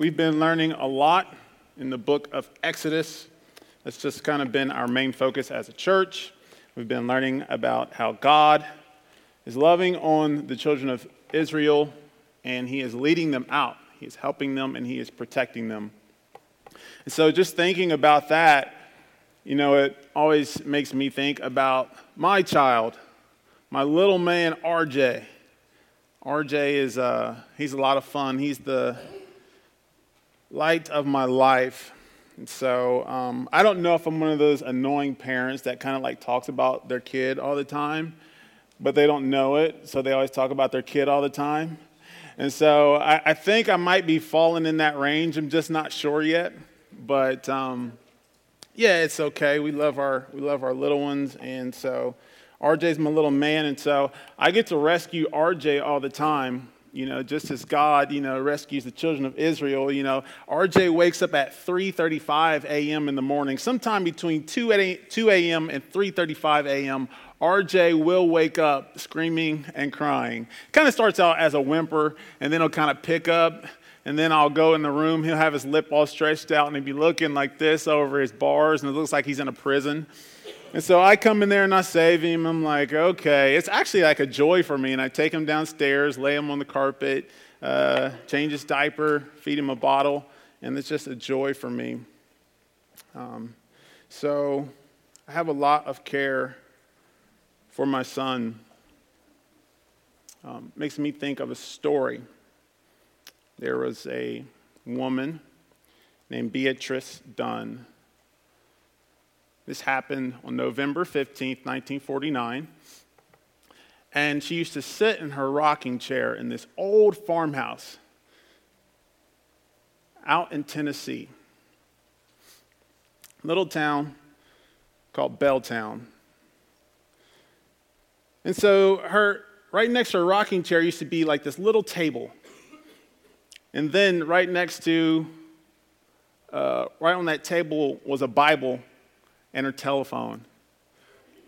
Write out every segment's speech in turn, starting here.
We've been learning a lot in the book of Exodus. That's just kind of been our main focus as a church. We've been learning about how God is loving on the children of Israel and He is leading them out. He is helping them and He is protecting them. And so, just thinking about that, you know, it always makes me think about my child, my little man, RJ. RJ is uh, he's a lot of fun. He's the light of my life. And so um, I don't know if I'm one of those annoying parents that kind of like talks about their kid all the time, but they don't know it, so they always talk about their kid all the time. And so I, I think I might be falling in that range. I'm just not sure yet, but um, yeah, it's okay. We love our we love our little ones, and so RJ's my little man, and so I get to rescue RJ all the time you know, just as God, you know, rescues the children of Israel, you know, RJ wakes up at 3:35 a.m. in the morning. Sometime between 2 a.m. and 3:35 a.m., RJ will wake up screaming and crying. Kind of starts out as a whimper, and then he'll kind of pick up, and then I'll go in the room. He'll have his lip all stretched out, and he'll be looking like this over his bars, and it looks like he's in a prison. And so I come in there and I save him. I'm like, okay. It's actually like a joy for me. And I take him downstairs, lay him on the carpet, uh, change his diaper, feed him a bottle, and it's just a joy for me. Um, so I have a lot of care for my son. Um, makes me think of a story. There was a woman named Beatrice Dunn this happened on November 15th, 1949. And she used to sit in her rocking chair in this old farmhouse out in Tennessee. Little town called Belltown. And so her right next to her rocking chair used to be like this little table. And then right next to, uh, right on that table was a Bible and her telephone.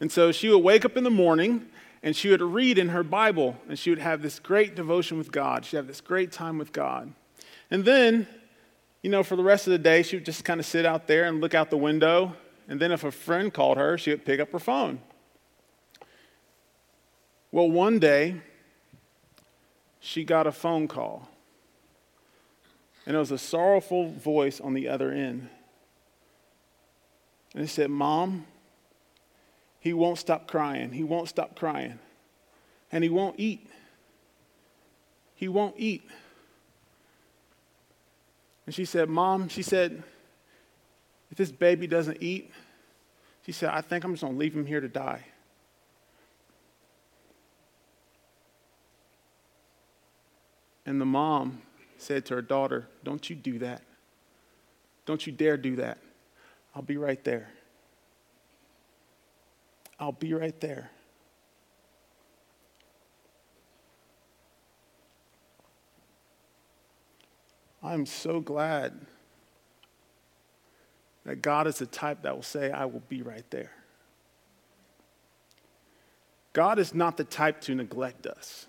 And so she would wake up in the morning and she would read in her Bible and she would have this great devotion with God. She'd have this great time with God. And then, you know, for the rest of the day, she would just kind of sit out there and look out the window. And then if a friend called her, she would pick up her phone. Well, one day, she got a phone call. And it was a sorrowful voice on the other end. And he said, Mom, he won't stop crying. He won't stop crying. And he won't eat. He won't eat. And she said, Mom, she said, if this baby doesn't eat, she said, I think I'm just going to leave him here to die. And the mom said to her daughter, Don't you do that. Don't you dare do that. I'll be right there. I'll be right there. I'm so glad that God is the type that will say, I will be right there. God is not the type to neglect us.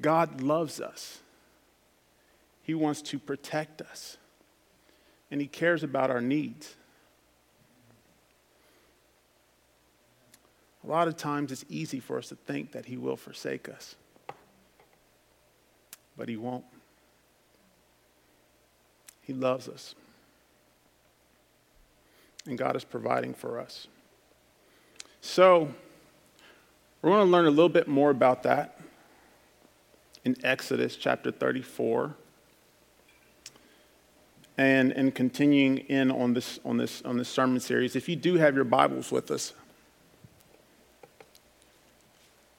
God loves us. He wants to protect us and He cares about our needs. A lot of times it's easy for us to think that He will forsake us, but He won't. He loves us, and God is providing for us. So, we're going to learn a little bit more about that in Exodus chapter 34 and, and continuing in on this, on, this, on this sermon series. If you do have your Bibles with us,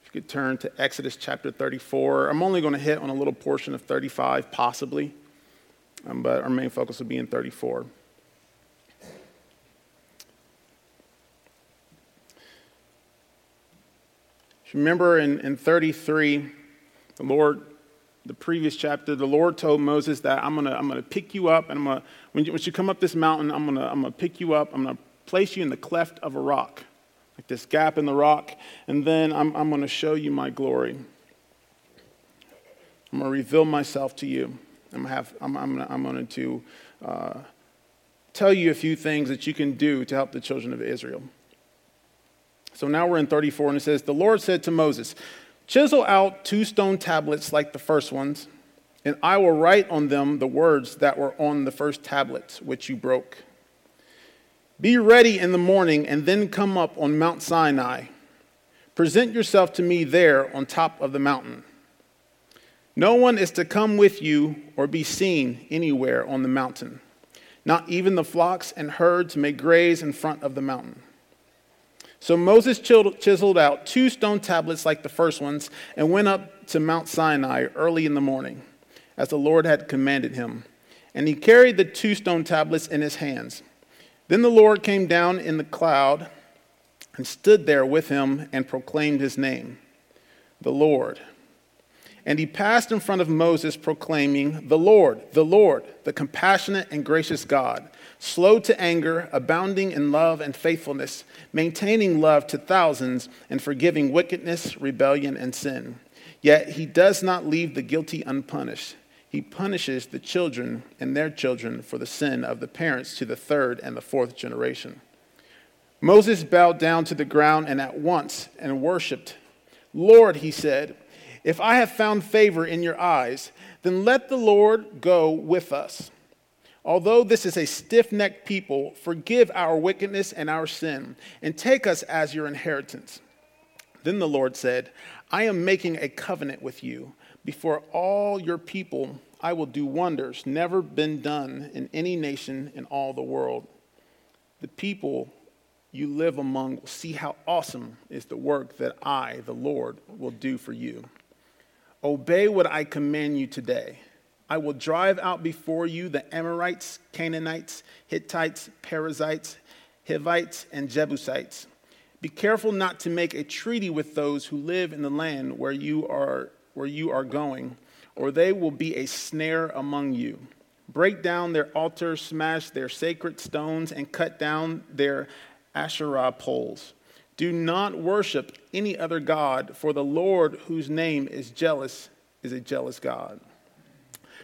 if you could turn to Exodus chapter 34. I'm only going to hit on a little portion of 35, possibly, um, but our main focus will be in 34. Remember in, in 33, the Lord the previous chapter, the Lord told Moses that I'm gonna, I'm gonna pick you up, and I'm gonna, when you, you come up this mountain, I'm gonna, I'm gonna pick you up, I'm gonna place you in the cleft of a rock, like this gap in the rock, and then I'm, I'm gonna show you my glory. I'm gonna reveal myself to you. I'm, gonna have, I'm, I'm, gonna, I'm going to uh, tell you a few things that you can do to help the children of Israel. So now we're in 34, and it says, The Lord said to Moses, Chisel out two stone tablets like the first ones, and I will write on them the words that were on the first tablets, which you broke. Be ready in the morning, and then come up on Mount Sinai. Present yourself to me there on top of the mountain. No one is to come with you or be seen anywhere on the mountain. Not even the flocks and herds may graze in front of the mountain. So Moses chiseled out two stone tablets like the first ones and went up to Mount Sinai early in the morning, as the Lord had commanded him. And he carried the two stone tablets in his hands. Then the Lord came down in the cloud and stood there with him and proclaimed his name, the Lord. And he passed in front of Moses, proclaiming, The Lord, the Lord, the compassionate and gracious God, slow to anger, abounding in love and faithfulness, maintaining love to thousands, and forgiving wickedness, rebellion, and sin. Yet he does not leave the guilty unpunished. He punishes the children and their children for the sin of the parents to the third and the fourth generation. Moses bowed down to the ground and at once and worshiped. Lord, he said, if I have found favor in your eyes, then let the Lord go with us. Although this is a stiff necked people, forgive our wickedness and our sin, and take us as your inheritance. Then the Lord said, I am making a covenant with you. Before all your people, I will do wonders never been done in any nation in all the world. The people you live among will see how awesome is the work that I, the Lord, will do for you. Obey what I command you today. I will drive out before you the Amorites, Canaanites, Hittites, Perizzites, Hivites, and Jebusites. Be careful not to make a treaty with those who live in the land where you are, where you are going, or they will be a snare among you. Break down their altars, smash their sacred stones, and cut down their Asherah poles. Do not worship any other God, for the Lord, whose name is jealous, is a jealous God.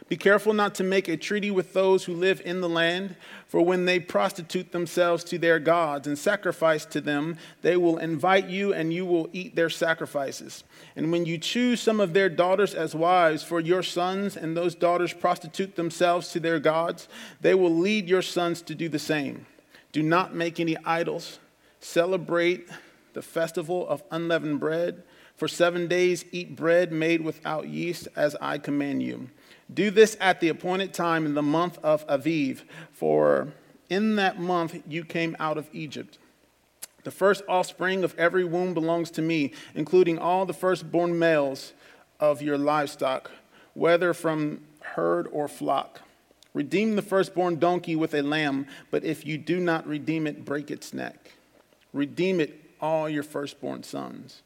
Be careful not to make a treaty with those who live in the land, for when they prostitute themselves to their gods and sacrifice to them, they will invite you and you will eat their sacrifices. And when you choose some of their daughters as wives for your sons, and those daughters prostitute themselves to their gods, they will lead your sons to do the same. Do not make any idols. Celebrate the festival of unleavened bread. For seven days eat bread made without yeast, as I command you. Do this at the appointed time in the month of Aviv, for in that month you came out of Egypt. The first offspring of every womb belongs to me, including all the firstborn males of your livestock, whether from herd or flock. Redeem the firstborn donkey with a lamb, but if you do not redeem it, break its neck. Redeem it all your firstborn sons.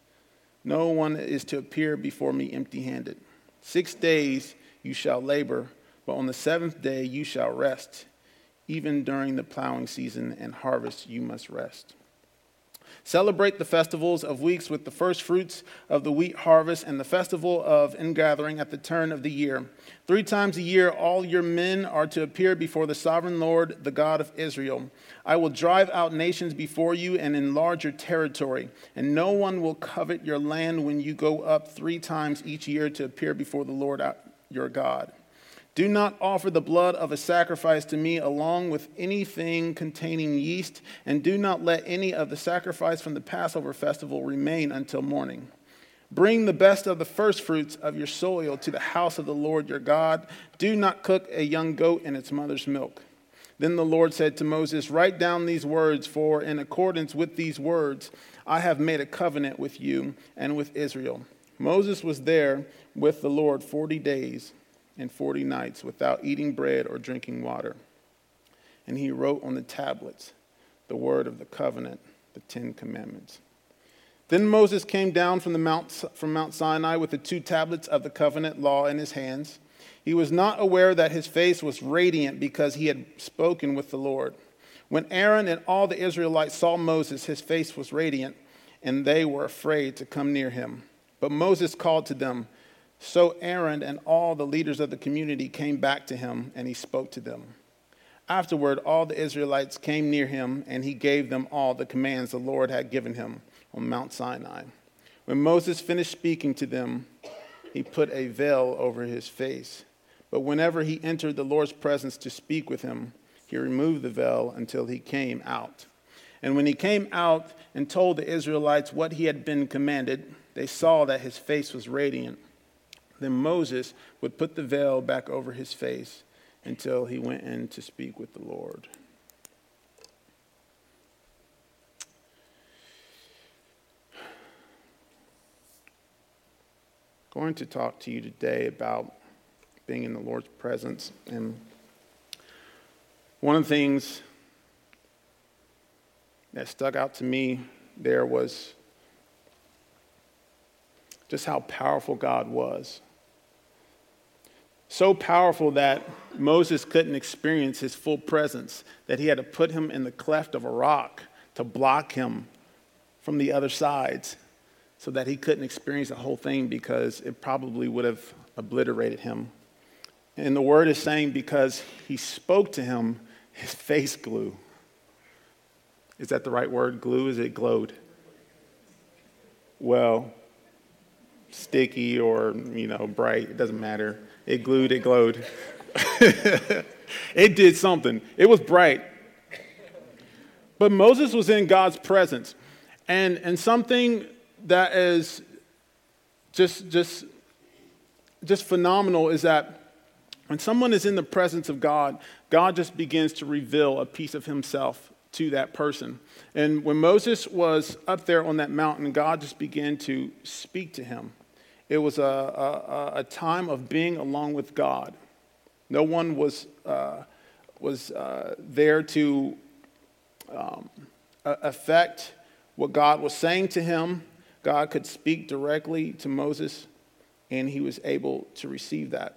No one is to appear before me empty handed. Six days you shall labor, but on the seventh day you shall rest. Even during the plowing season and harvest, you must rest. Celebrate the festivals of weeks with the first fruits of the wheat harvest and the festival of ingathering at the turn of the year. Three times a year, all your men are to appear before the sovereign Lord, the God of Israel. I will drive out nations before you and enlarge your territory, and no one will covet your land when you go up three times each year to appear before the Lord uh, your God. Do not offer the blood of a sacrifice to me along with anything containing yeast, and do not let any of the sacrifice from the Passover festival remain until morning. Bring the best of the firstfruits of your soil to the house of the Lord your God. Do not cook a young goat in its mother's milk. Then the Lord said to Moses, Write down these words, for in accordance with these words, I have made a covenant with you and with Israel. Moses was there with the Lord 40 days and 40 nights without eating bread or drinking water. And he wrote on the tablets the word of the covenant, the Ten Commandments. Then Moses came down from, the Mount, from Mount Sinai with the two tablets of the covenant law in his hands. He was not aware that his face was radiant because he had spoken with the Lord. When Aaron and all the Israelites saw Moses, his face was radiant, and they were afraid to come near him. But Moses called to them, So Aaron and all the leaders of the community came back to him, and he spoke to them. Afterward, all the Israelites came near him, and he gave them all the commands the Lord had given him on Mount Sinai. When Moses finished speaking to them, he put a veil over his face. But whenever he entered the Lord's presence to speak with him, he removed the veil until he came out. And when he came out and told the Israelites what he had been commanded, they saw that his face was radiant. Then Moses would put the veil back over his face until he went in to speak with the Lord. going to talk to you today about being in the Lord's presence. And one of the things that stuck out to me there was just how powerful God was. So powerful that Moses couldn't experience his full presence, that he had to put him in the cleft of a rock to block him from the other sides so that he couldn't experience the whole thing because it probably would have obliterated him. And the word is saying because he spoke to him, his face glue. Is that the right word? Glue? Is it glowed? Well, sticky or, you know, bright, it doesn't matter. It glued, it glowed. it did something. It was bright. But Moses was in God's presence. And, and something that is just, just, just phenomenal is that when someone is in the presence of God, God just begins to reveal a piece of himself to that person. And when Moses was up there on that mountain, God just began to speak to him. It was a, a, a time of being along with God. No one was, uh, was uh, there to um, affect what God was saying to him. God could speak directly to Moses, and he was able to receive that.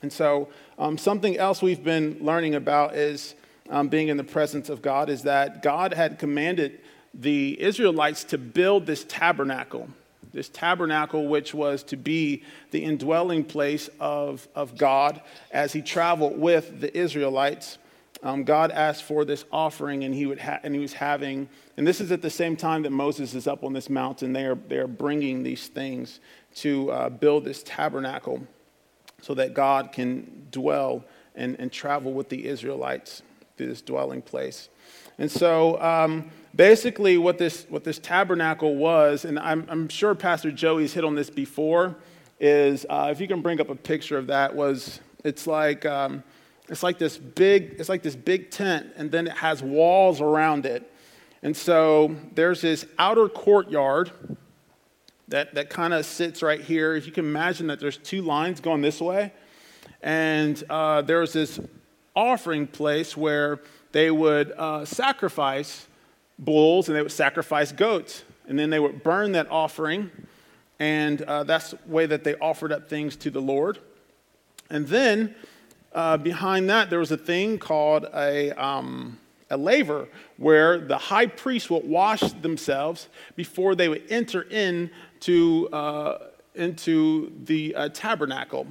And so, um, something else we've been learning about is um, being in the presence of God is that God had commanded the Israelites to build this tabernacle this tabernacle, which was to be the indwelling place of, of God as he traveled with the Israelites. Um, God asked for this offering, and he, would ha- and he was having, and this is at the same time that Moses is up on this mountain. They are, they are bringing these things to uh, build this tabernacle so that God can dwell and, and travel with the Israelites through this dwelling place. And so, um, basically what this, what this tabernacle was, and I'm, I'm sure Pastor Joey's hit on this before, is uh, if you can bring up a picture of that, was it's like um, it's like this big it's like this big tent, and then it has walls around it, and so there's this outer courtyard that that kind of sits right here. If you can imagine that there's two lines going this way, and uh, there's this offering place where they would uh, sacrifice bulls and they would sacrifice goats. And then they would burn that offering. And uh, that's the way that they offered up things to the Lord. And then uh, behind that, there was a thing called a, um, a laver where the high priest would wash themselves before they would enter into, uh, into the uh, tabernacle.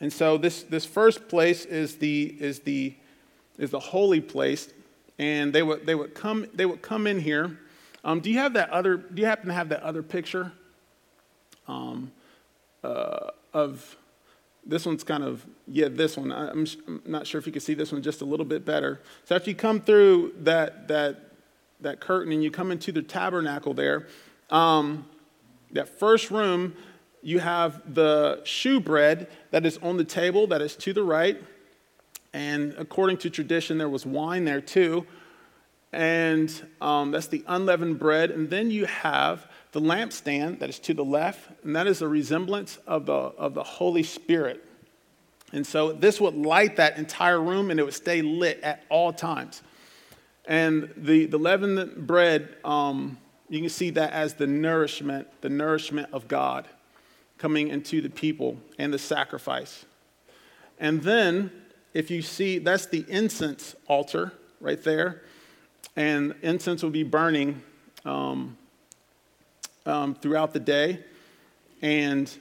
And so this, this first place is the, is, the, is the holy place and they would, they would, come, they would come in here. Um, do you have that other, do you happen to have that other picture um, uh, of, this one's kind of, yeah, this one. I'm, I'm not sure if you can see this one just a little bit better. So after you come through that, that, that curtain and you come into the tabernacle there, um, that first room, you have the shewbread that is on the table that is to the right. And according to tradition, there was wine there too. And um, that's the unleavened bread. And then you have the lampstand that is to the left, and that is a resemblance of the, of the Holy Spirit. And so this would light that entire room and it would stay lit at all times. And the, the leavened bread, um, you can see that as the nourishment, the nourishment of God coming into the people and the sacrifice. And then if you see, that's the incense altar right there. And incense will be burning um, um, throughout the day. And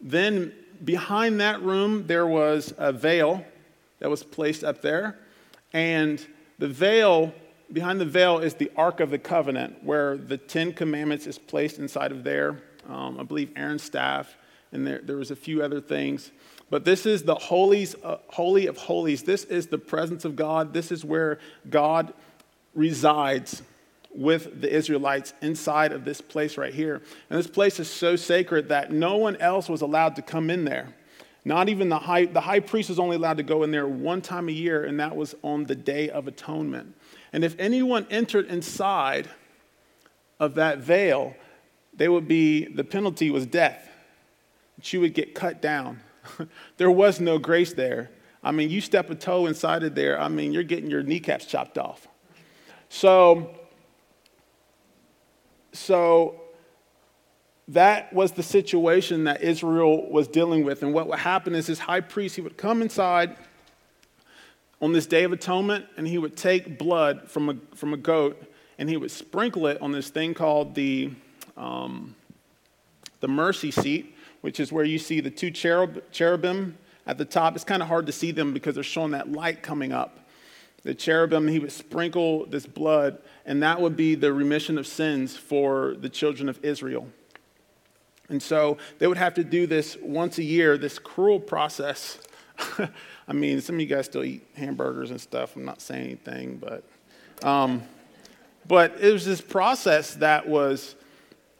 Then behind that room, there was a veil that was placed up there. And the veil, behind the veil, is the Ark of the Covenant, where the Ten Commandments is placed inside of there. Um, I believe Aaron's staff, and there, there was a few other things. But this is the holies, uh, holy of holies. This is the presence of God. This is where God resides with the Israelites inside of this place right here. And this place is so sacred that no one else was allowed to come in there. Not even the high, the high priest was only allowed to go in there one time a year, and that was on the Day of Atonement. And if anyone entered inside of that veil, they would be, the penalty was death. She would get cut down. there was no grace there. I mean, you step a toe inside of there, I mean, you're getting your kneecaps chopped off. So, so that was the situation that Israel was dealing with. And what would happen is this high priest, he would come inside on this day of atonement and he would take blood from a, from a goat and he would sprinkle it on this thing called the, um, the mercy seat, which is where you see the two cherub, cherubim at the top. It's kind of hard to see them because they're showing that light coming up. The cherubim, he would sprinkle this blood, and that would be the remission of sins for the children of Israel. And so they would have to do this once a year, this cruel process. I mean, some of you guys still eat hamburgers and stuff. I'm not saying anything, but, um, but it was this process that was,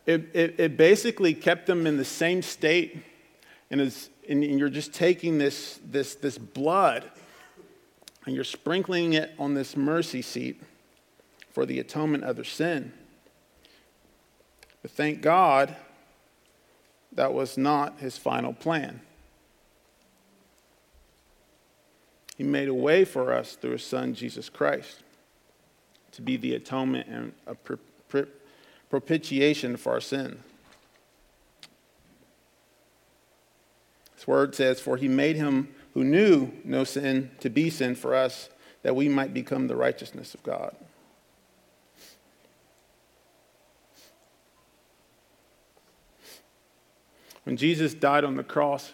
it, it, it basically kept them in the same state. And, as, and you're just taking this, this, this blood and you're sprinkling it on this mercy seat for the atonement of their sin. But thank God that was not his final plan. He made a way for us through his son, Jesus Christ, to be the atonement and a propitiation for our sin. This word says, For he made him who knew no sin to be sin for us, that we might become the righteousness of God. When Jesus died on the cross,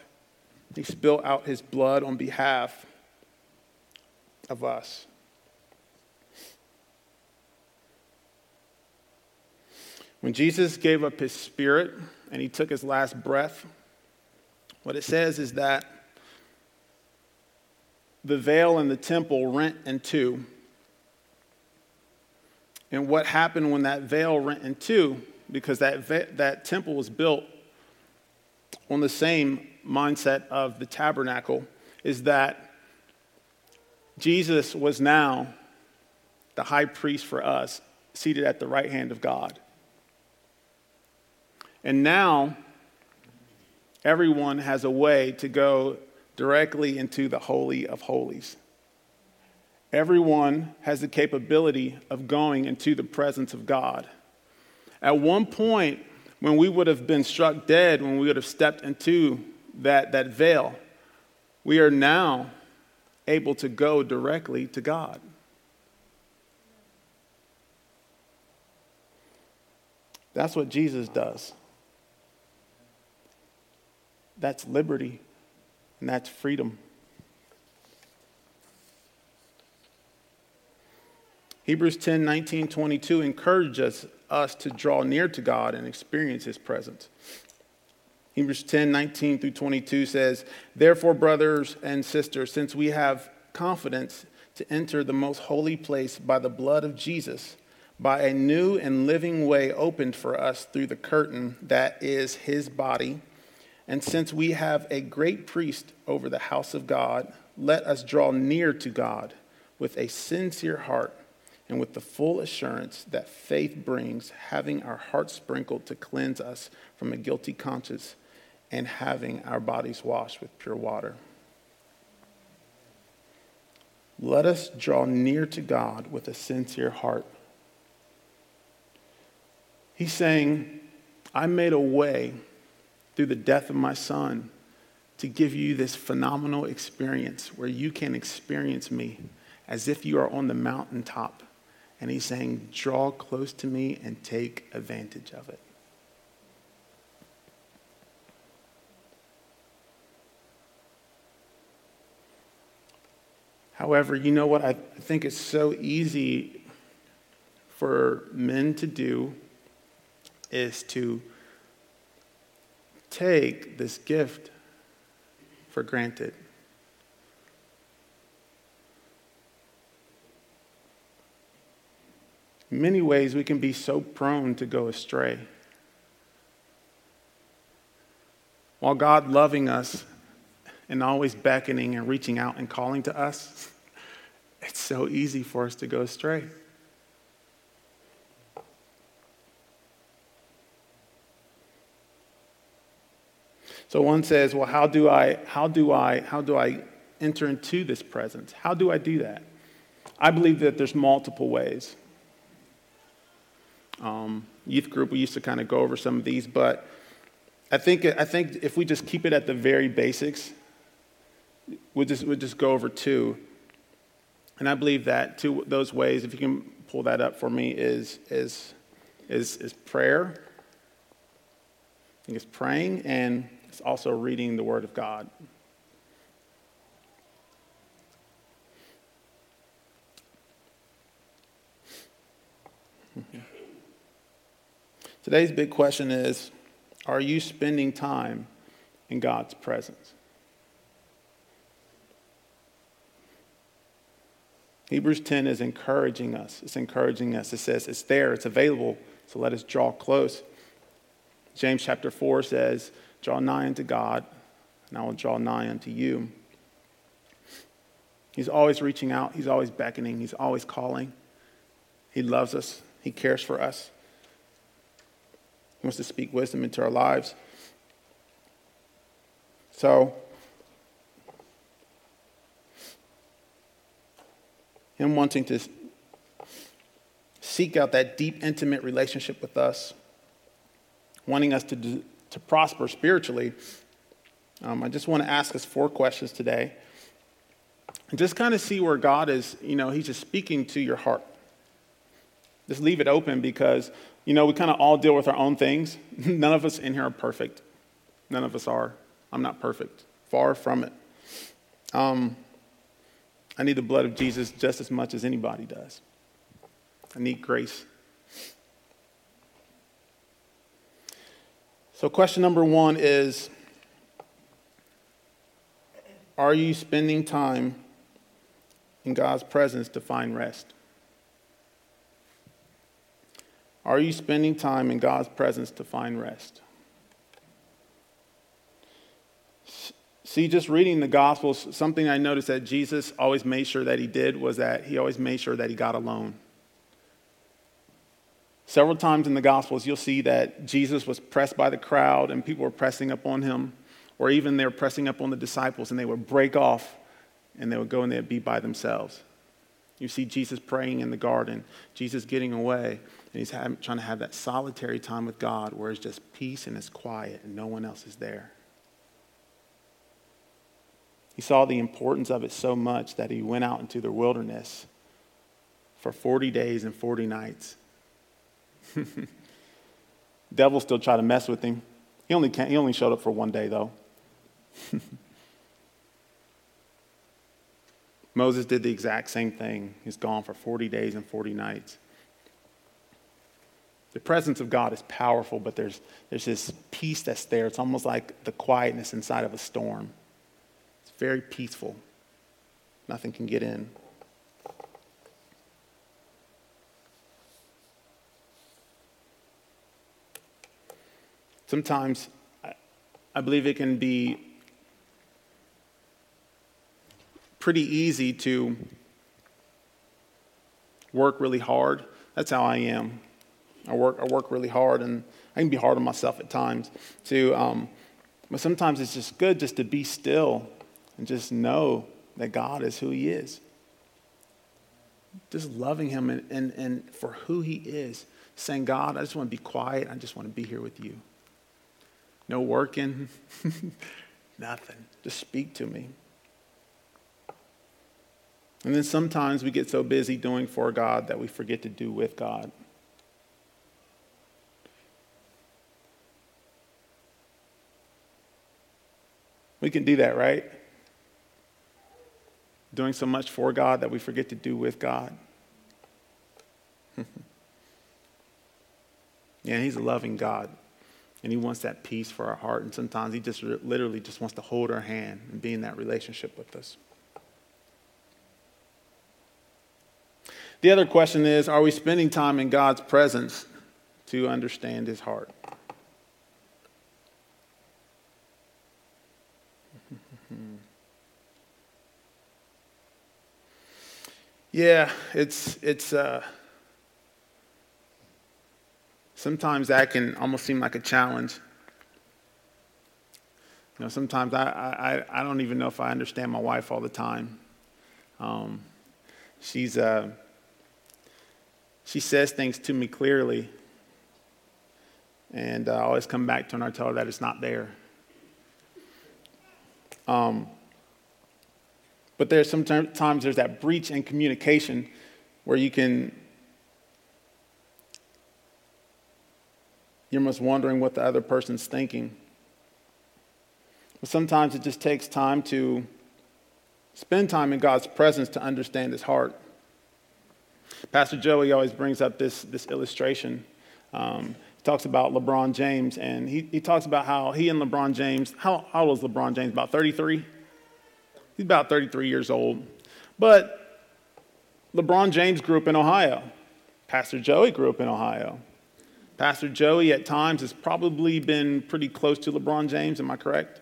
he spilled out his blood on behalf of us. When Jesus gave up his spirit and he took his last breath, what it says is that the veil in the temple rent in two. And what happened when that veil rent in two, because that, that temple was built on the same mindset of the tabernacle is that Jesus was now the high priest for us, seated at the right hand of God. And now, everyone has a way to go directly into the Holy of Holies. Everyone has the capability of going into the presence of God. At one point, when we would have been struck dead, when we would have stepped into that, that veil, we are now able to go directly to God. That's what Jesus does. That's liberty, and that's freedom. Hebrews 10 19, 22 encourages us to draw near to God and experience his presence. Hebrews 10 19 through 22 says, Therefore, brothers and sisters, since we have confidence to enter the most holy place by the blood of Jesus, by a new and living way opened for us through the curtain that is his body, and since we have a great priest over the house of God, let us draw near to God with a sincere heart and with the full assurance that faith brings, having our hearts sprinkled to cleanse us from a guilty conscience, and having our bodies washed with pure water. Let us draw near to God with a sincere heart. He's saying, I made a way through the death of my son to give you this phenomenal experience where you can experience me as if you are on the mountaintop. And he's saying, Draw close to me and take advantage of it. However, you know what? I think it's so easy for men to do is to take this gift for granted. In many ways, we can be so prone to go astray. While God loving us and always beckoning and reaching out and calling to us, it's so easy for us to go astray. So one says, well, how do I, how do I, how do I enter into this presence? How do I do that? I believe that there's multiple ways. Um, youth group, we used to kind of go over some of these, but I think, I think if we just keep it at the very basics, we'll just, we'll just go over two. And I believe that two those ways, if you can pull that up for me, is, is, is, is prayer. I think it's praying and it's also reading the Word of God. Today's big question is Are you spending time in God's presence? Hebrews 10 is encouraging us. It's encouraging us. It says it's there, it's available, so let us draw close. James chapter 4 says, Draw nigh unto God, and I will draw nigh unto you. He's always reaching out, He's always beckoning, He's always calling. He loves us, He cares for us. He wants to speak wisdom into our lives. So, Him wanting to seek out that deep, intimate relationship with us, wanting us to, to prosper spiritually, um, I just want to ask us four questions today. And just kind of see where God is, you know, He's just speaking to your heart. Just leave it open because you know, we kind of all deal with our own things. None of us in here are perfect. None of us are. I'm not perfect. Far from it. Um, I need the blood of Jesus just as much as anybody does. I need grace. So, question number one is Are you spending time in God's presence to find rest? Are you spending time in God's presence to find rest? See, just reading the Gospels, something I noticed that Jesus always made sure that he did was that he always made sure that he got alone. Several times in the Gospels, you'll see that Jesus was pressed by the crowd and people were pressing up on him, or even they were pressing up on the disciples and they would break off and they would go and they'd be by themselves. You see Jesus praying in the garden, Jesus getting away, and he's having, trying to have that solitary time with God where it's just peace and it's quiet and no one else is there. He saw the importance of it so much that he went out into the wilderness for 40 days and 40 nights. Devil still tried to mess with him. He only, he only showed up for one day, though. Moses did the exact same thing. He's gone for 40 days and 40 nights. The presence of God is powerful, but there's, there's this peace that's there. It's almost like the quietness inside of a storm. It's very peaceful. Nothing can get in. Sometimes I believe it can be pretty easy to work really hard. That's how I am. I work, I work really hard, and I can be hard on myself at times too. Um, but sometimes it's just good just to be still and just know that God is who He is. Just loving Him and, and, and for who He is. Saying, God, I just want to be quiet. I just want to be here with you. No working, nothing. Just speak to me. And then sometimes we get so busy doing for God that we forget to do with God. We can do that, right? doing so much for God that we forget to do with God. yeah, He's a loving God. And He wants that peace for our heart. And sometimes He just literally just wants to hold our hand and be in that relationship with us. The other question is Are we spending time in God's presence to understand His heart? yeah, it's, it's, uh, sometimes that can almost seem like a challenge. You know, sometimes I, I, I don't even know if I understand my wife all the time. Um, she's, uh, she says things to me clearly, and I always come back to her and I tell her that it's not there. Um, but there's sometimes there's that breach in communication where you can you're almost wondering what the other person's thinking. But sometimes it just takes time to spend time in God's presence to understand his heart. Pastor Joey always brings up this, this illustration. Um, he talks about LeBron James, and he, he talks about how he and LeBron James, how, how old is LeBron James? About 33? He's about 33 years old. But LeBron James grew up in Ohio. Pastor Joey grew up in Ohio. Pastor Joey, at times, has probably been pretty close to LeBron James. Am I correct?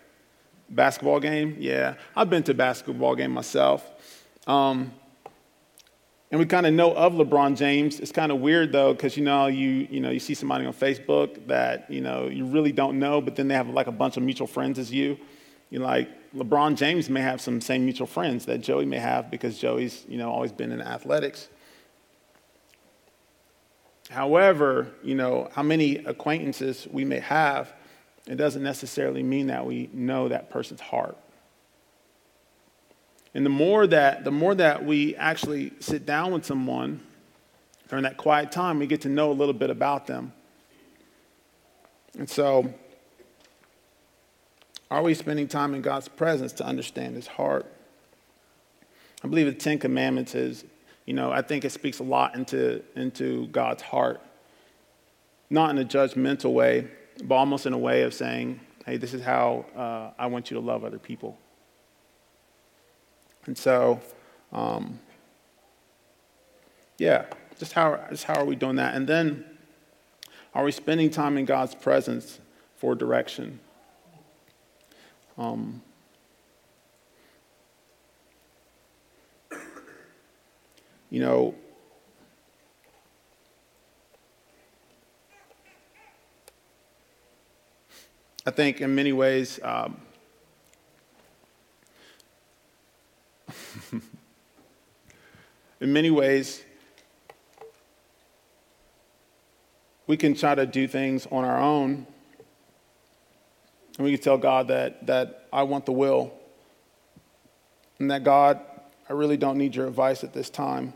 Basketball game? Yeah. I've been to basketball game myself. Um, and we kind of know of LeBron James. It's kind of weird though, because you know you you know you see somebody on Facebook that you know you really don't know, but then they have like a bunch of mutual friends as you. You like LeBron James may have some same mutual friends that Joey may have because Joey's you know always been in athletics. However, you know how many acquaintances we may have, it doesn't necessarily mean that we know that person's heart. And the more that the more that we actually sit down with someone during that quiet time, we get to know a little bit about them. And so are we spending time in God's presence to understand his heart? I believe the Ten Commandments is, you know, I think it speaks a lot into, into God's heart. Not in a judgmental way, but almost in a way of saying, hey, this is how uh, I want you to love other people. And so, um, yeah, just how, just how are we doing that? And then, are we spending time in God's presence for direction? Um, you know, I think in many ways, um, in many ways, we can try to do things on our own. And we can tell God that, that I want the will. And that God, I really don't need your advice at this time.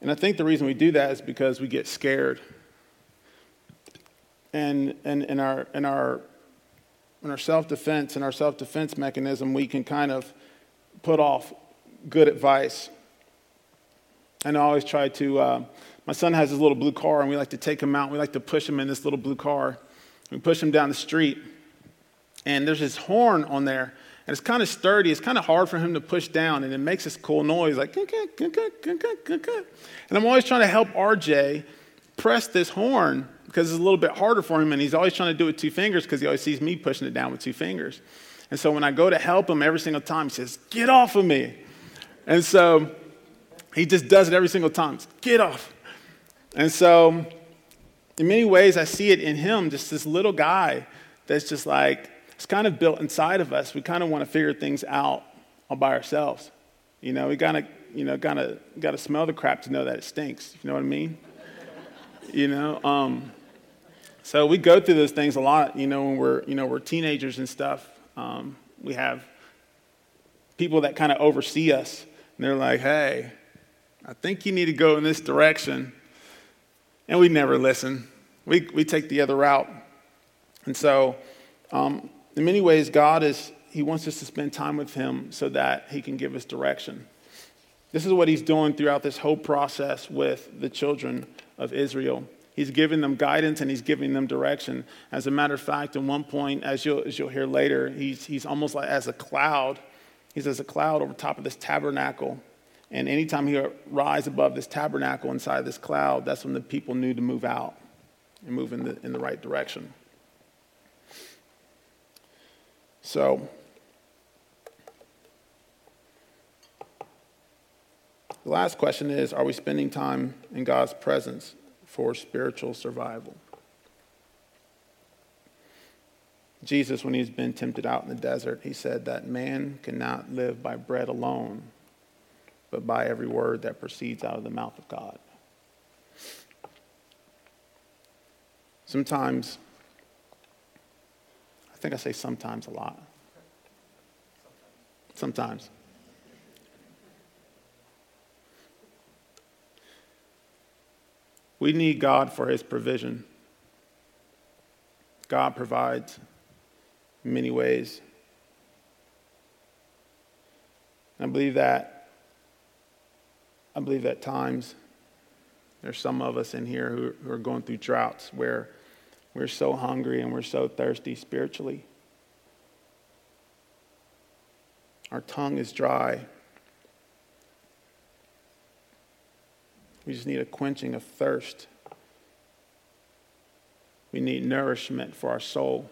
And I think the reason we do that is because we get scared. And, and in our, in our in our self defense and our self defense mechanism, we can kind of put off good advice. And I always try to, uh, my son has his little blue car, and we like to take him out. We like to push him in this little blue car. We push him down the street, and there's this horn on there, and it's kind of sturdy. It's kind of hard for him to push down, and it makes this cool noise like, and I'm always trying to help RJ press this horn because it's a little bit harder for him, and he's always trying to do it with two fingers because he always sees me pushing it down with two fingers. And so when I go to help him every single time, he says, Get off of me. And so he just does it every single time. Get off. And so, in many ways, I see it in him, just this little guy that's just like, it's kind of built inside of us. We kind of want to figure things out all by ourselves. You know, we gotta, you know, gotta, gotta smell the crap to know that it stinks. You know what I mean? you know, um, so we go through those things a lot, you know, when we're, you know, we're teenagers and stuff. Um, we have people that kind of oversee us, and they're like, hey, I think you need to go in this direction. And we never listen. We, we take the other route. And so, um, in many ways, God is, he wants us to spend time with him so that he can give us direction. This is what he's doing throughout this whole process with the children of Israel. He's giving them guidance and he's giving them direction. As a matter of fact, at one point, as you'll, as you'll hear later, he's, he's almost like as a cloud. He's as a cloud over top of this tabernacle. And anytime he rise above this tabernacle inside this cloud, that's when the people knew to move out and move in the, in the right direction. So, the last question is Are we spending time in God's presence for spiritual survival? Jesus, when he's been tempted out in the desert, he said that man cannot live by bread alone, but by every word that proceeds out of the mouth of God. Sometimes, I think I say sometimes a lot. Sometimes. We need God for his provision. God provides in many ways. I believe that I believe that times there's some of us in here who, who are going through droughts where we're so hungry and we're so thirsty spiritually. Our tongue is dry. We just need a quenching of thirst. We need nourishment for our soul.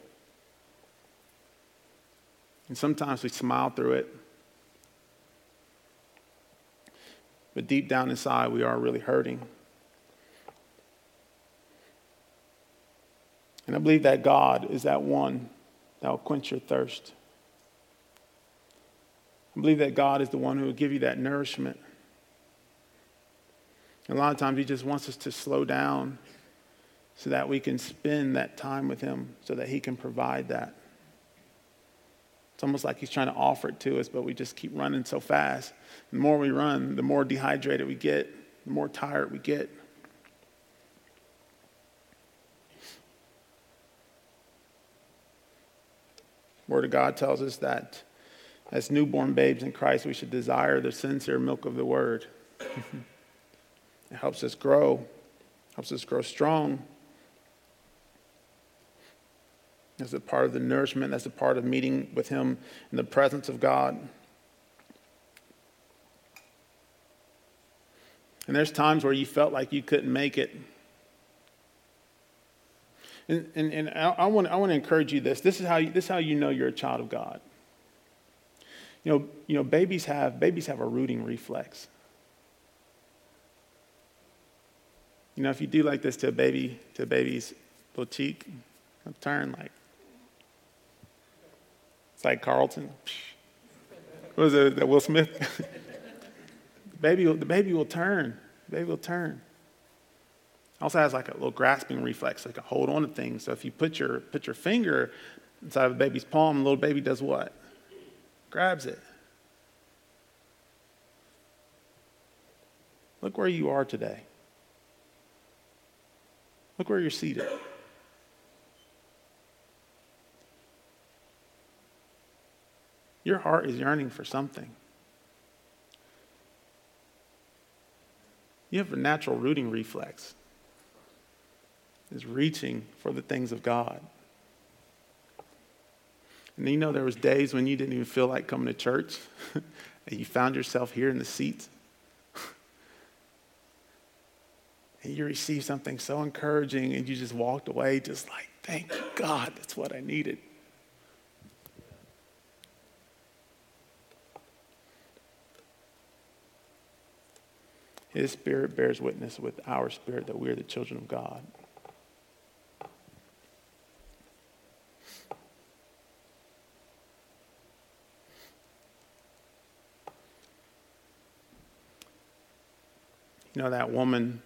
And sometimes we smile through it. But deep down inside, we are really hurting. And I believe that God is that one that will quench your thirst. I believe that God is the one who will give you that nourishment. And a lot of times, He just wants us to slow down so that we can spend that time with Him, so that He can provide that. It's almost like He's trying to offer it to us, but we just keep running so fast. The more we run, the more dehydrated we get, the more tired we get. Word of God tells us that as newborn babes in Christ, we should desire the sincere milk of the Word. it helps us grow, helps us grow strong. As a part of the nourishment, as a part of meeting with Him in the presence of God. And there's times where you felt like you couldn't make it. And, and, and I, I, want, to encourage you this. This is, how you, this is how you know you're a child of God. You know, you know babies, have, babies have a rooting reflex. You know, if you do like this to a baby, to a baby's little cheek, turn like, it's like Carlton. What was it, that Will Smith? the, baby, the baby will turn. The baby will turn also has like a little grasping reflex, like a hold on to things. So if you put your, put your finger inside of a baby's palm, the little baby does what? Grabs it. Look where you are today. Look where you're seated. Your heart is yearning for something. You have a natural rooting reflex is reaching for the things of God. And you know, there was days when you didn't even feel like coming to church, and you found yourself here in the seats. and you received something so encouraging, and you just walked away just like, thank God, that's what I needed. His spirit bears witness with our spirit that we are the children of God. You know, that woman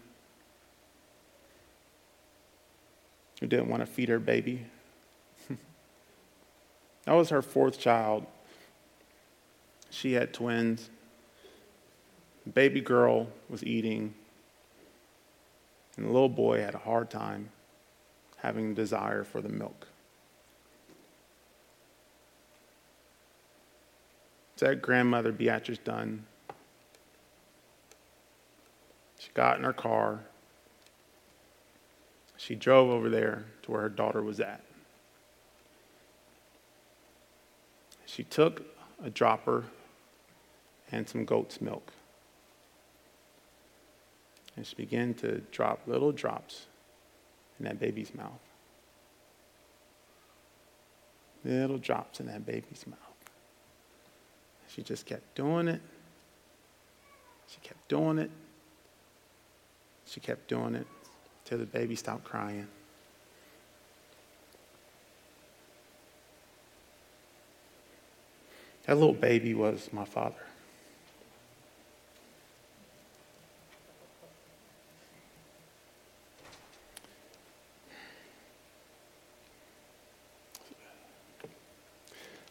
who didn't want to feed her baby? that was her fourth child. She had twins. baby girl was eating, and the little boy had a hard time having desire for the milk. said grandmother Beatrice Dunn. She got in her car. She drove over there to where her daughter was at. She took a dropper and some goat's milk. And she began to drop little drops in that baby's mouth. Little drops in that baby's mouth. She just kept doing it. She kept doing it. She kept doing it till the baby stopped crying. That little baby was my father.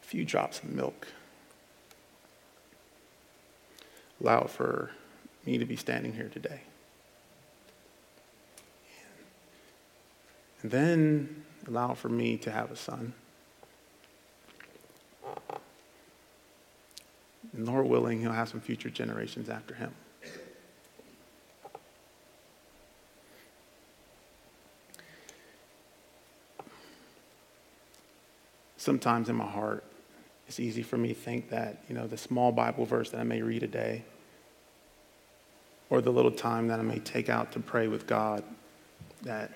A few drops of milk allowed for me to be standing here today. And then allow for me to have a son. And Lord willing, he'll have some future generations after him. Sometimes in my heart, it's easy for me to think that, you know, the small Bible verse that I may read a day, or the little time that I may take out to pray with God, that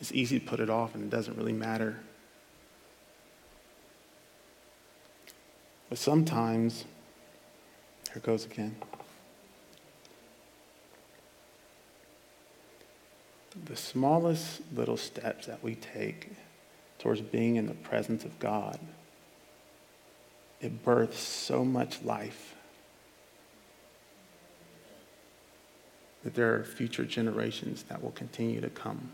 it's easy to put it off and it doesn't really matter. But sometimes, here goes again. The smallest little steps that we take towards being in the presence of God, it births so much life that there are future generations that will continue to come.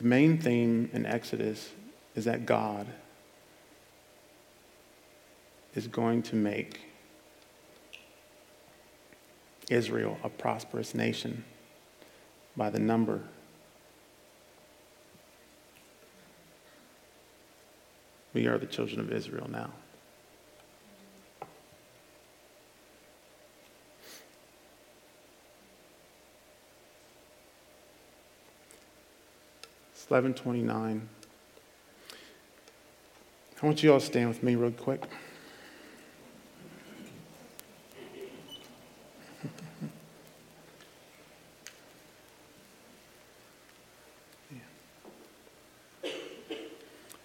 The main theme in Exodus is that God is going to make Israel a prosperous nation by the number. We are the children of Israel now. 1129. I want you all to stand with me real quick.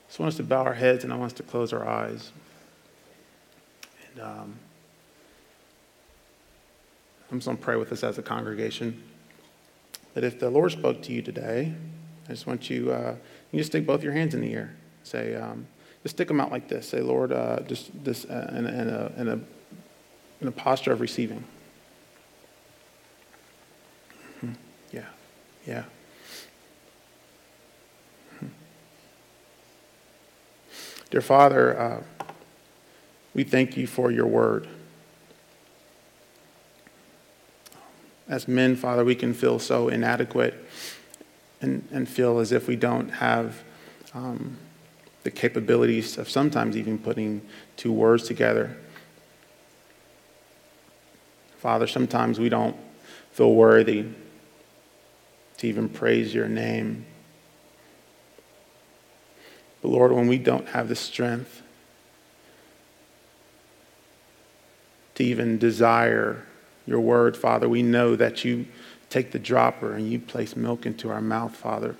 just want us to bow our heads and I want us to close our eyes. And um, I'm just going to pray with us as a congregation that if the Lord spoke to you today, I just want you, uh, you just stick both your hands in the air. Say, um, just stick them out like this. Say, Lord, uh, just this uh, in, in, a, in, a, in a posture of receiving. Hmm. Yeah, yeah. Dear Father, uh, we thank you for your word. As men, Father, we can feel so inadequate and, and feel as if we don't have um, the capabilities of sometimes even putting two words together. Father, sometimes we don't feel worthy to even praise your name. But Lord, when we don't have the strength to even desire your word, Father, we know that you take the dropper and you place milk into our mouth, Father.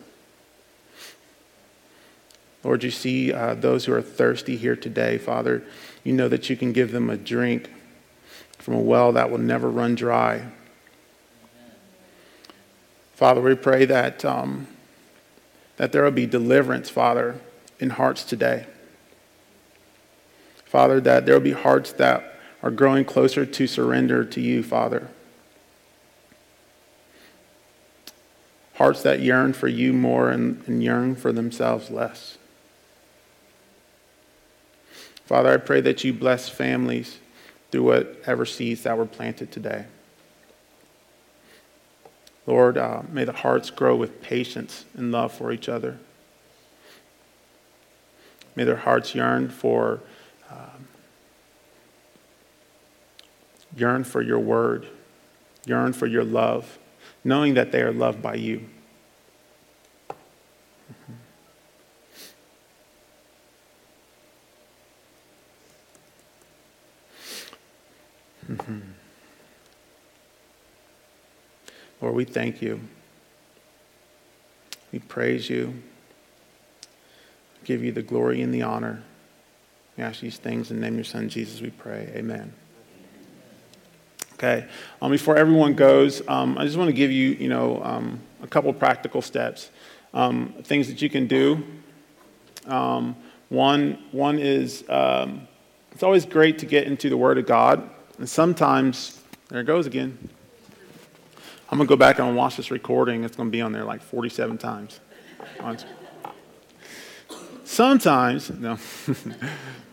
Lord, you see uh, those who are thirsty here today, Father. You know that you can give them a drink from a well that will never run dry. Father, we pray that, um, that there will be deliverance, Father, in hearts today. Father, that there will be hearts that are growing closer to surrender to you, Father. Hearts that yearn for you more and, and yearn for themselves less. Father, I pray that you bless families through whatever seeds that were planted today. Lord, uh, may the hearts grow with patience and love for each other. May their hearts yearn for um, yearn for your word, yearn for your love, knowing that they are loved by you. Mm-hmm. Lord, we thank you. We praise you. Give you the glory and the honor. We ask these things in the name of your son, Jesus, we pray. Amen. Okay. Um, before everyone goes, um, I just want to give you, you know, um, a couple practical steps, um, things that you can do. Um, one, one is um, it's always great to get into the Word of God, and sometimes there it goes again. I'm gonna go back and watch this recording. It's gonna be on there like 47 times. Sometimes, no.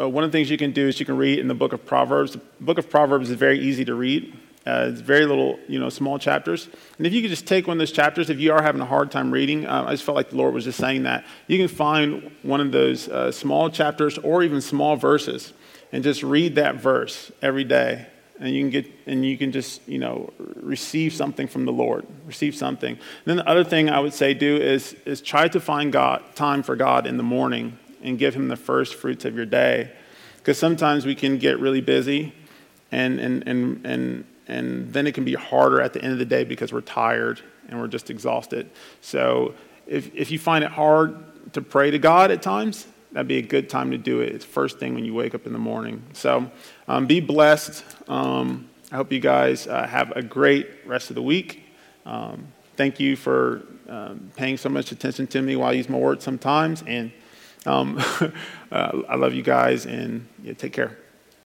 but one of the things you can do is you can read in the book of Proverbs. The book of Proverbs is very easy to read. Uh, it's very little, you know, small chapters. And if you could just take one of those chapters, if you are having a hard time reading, uh, I just felt like the Lord was just saying that. You can find one of those uh, small chapters or even small verses and just read that verse every day and you can get and you can just you know receive something from the lord receive something and then the other thing i would say do is is try to find god time for god in the morning and give him the first fruits of your day because sometimes we can get really busy and and and and and then it can be harder at the end of the day because we're tired and we're just exhausted so if if you find it hard to pray to god at times that'd be a good time to do it. It's first thing when you wake up in the morning. So um, be blessed. Um, I hope you guys uh, have a great rest of the week. Um, thank you for um, paying so much attention to me while I use my words sometimes. And um, uh, I love you guys, and yeah, take care.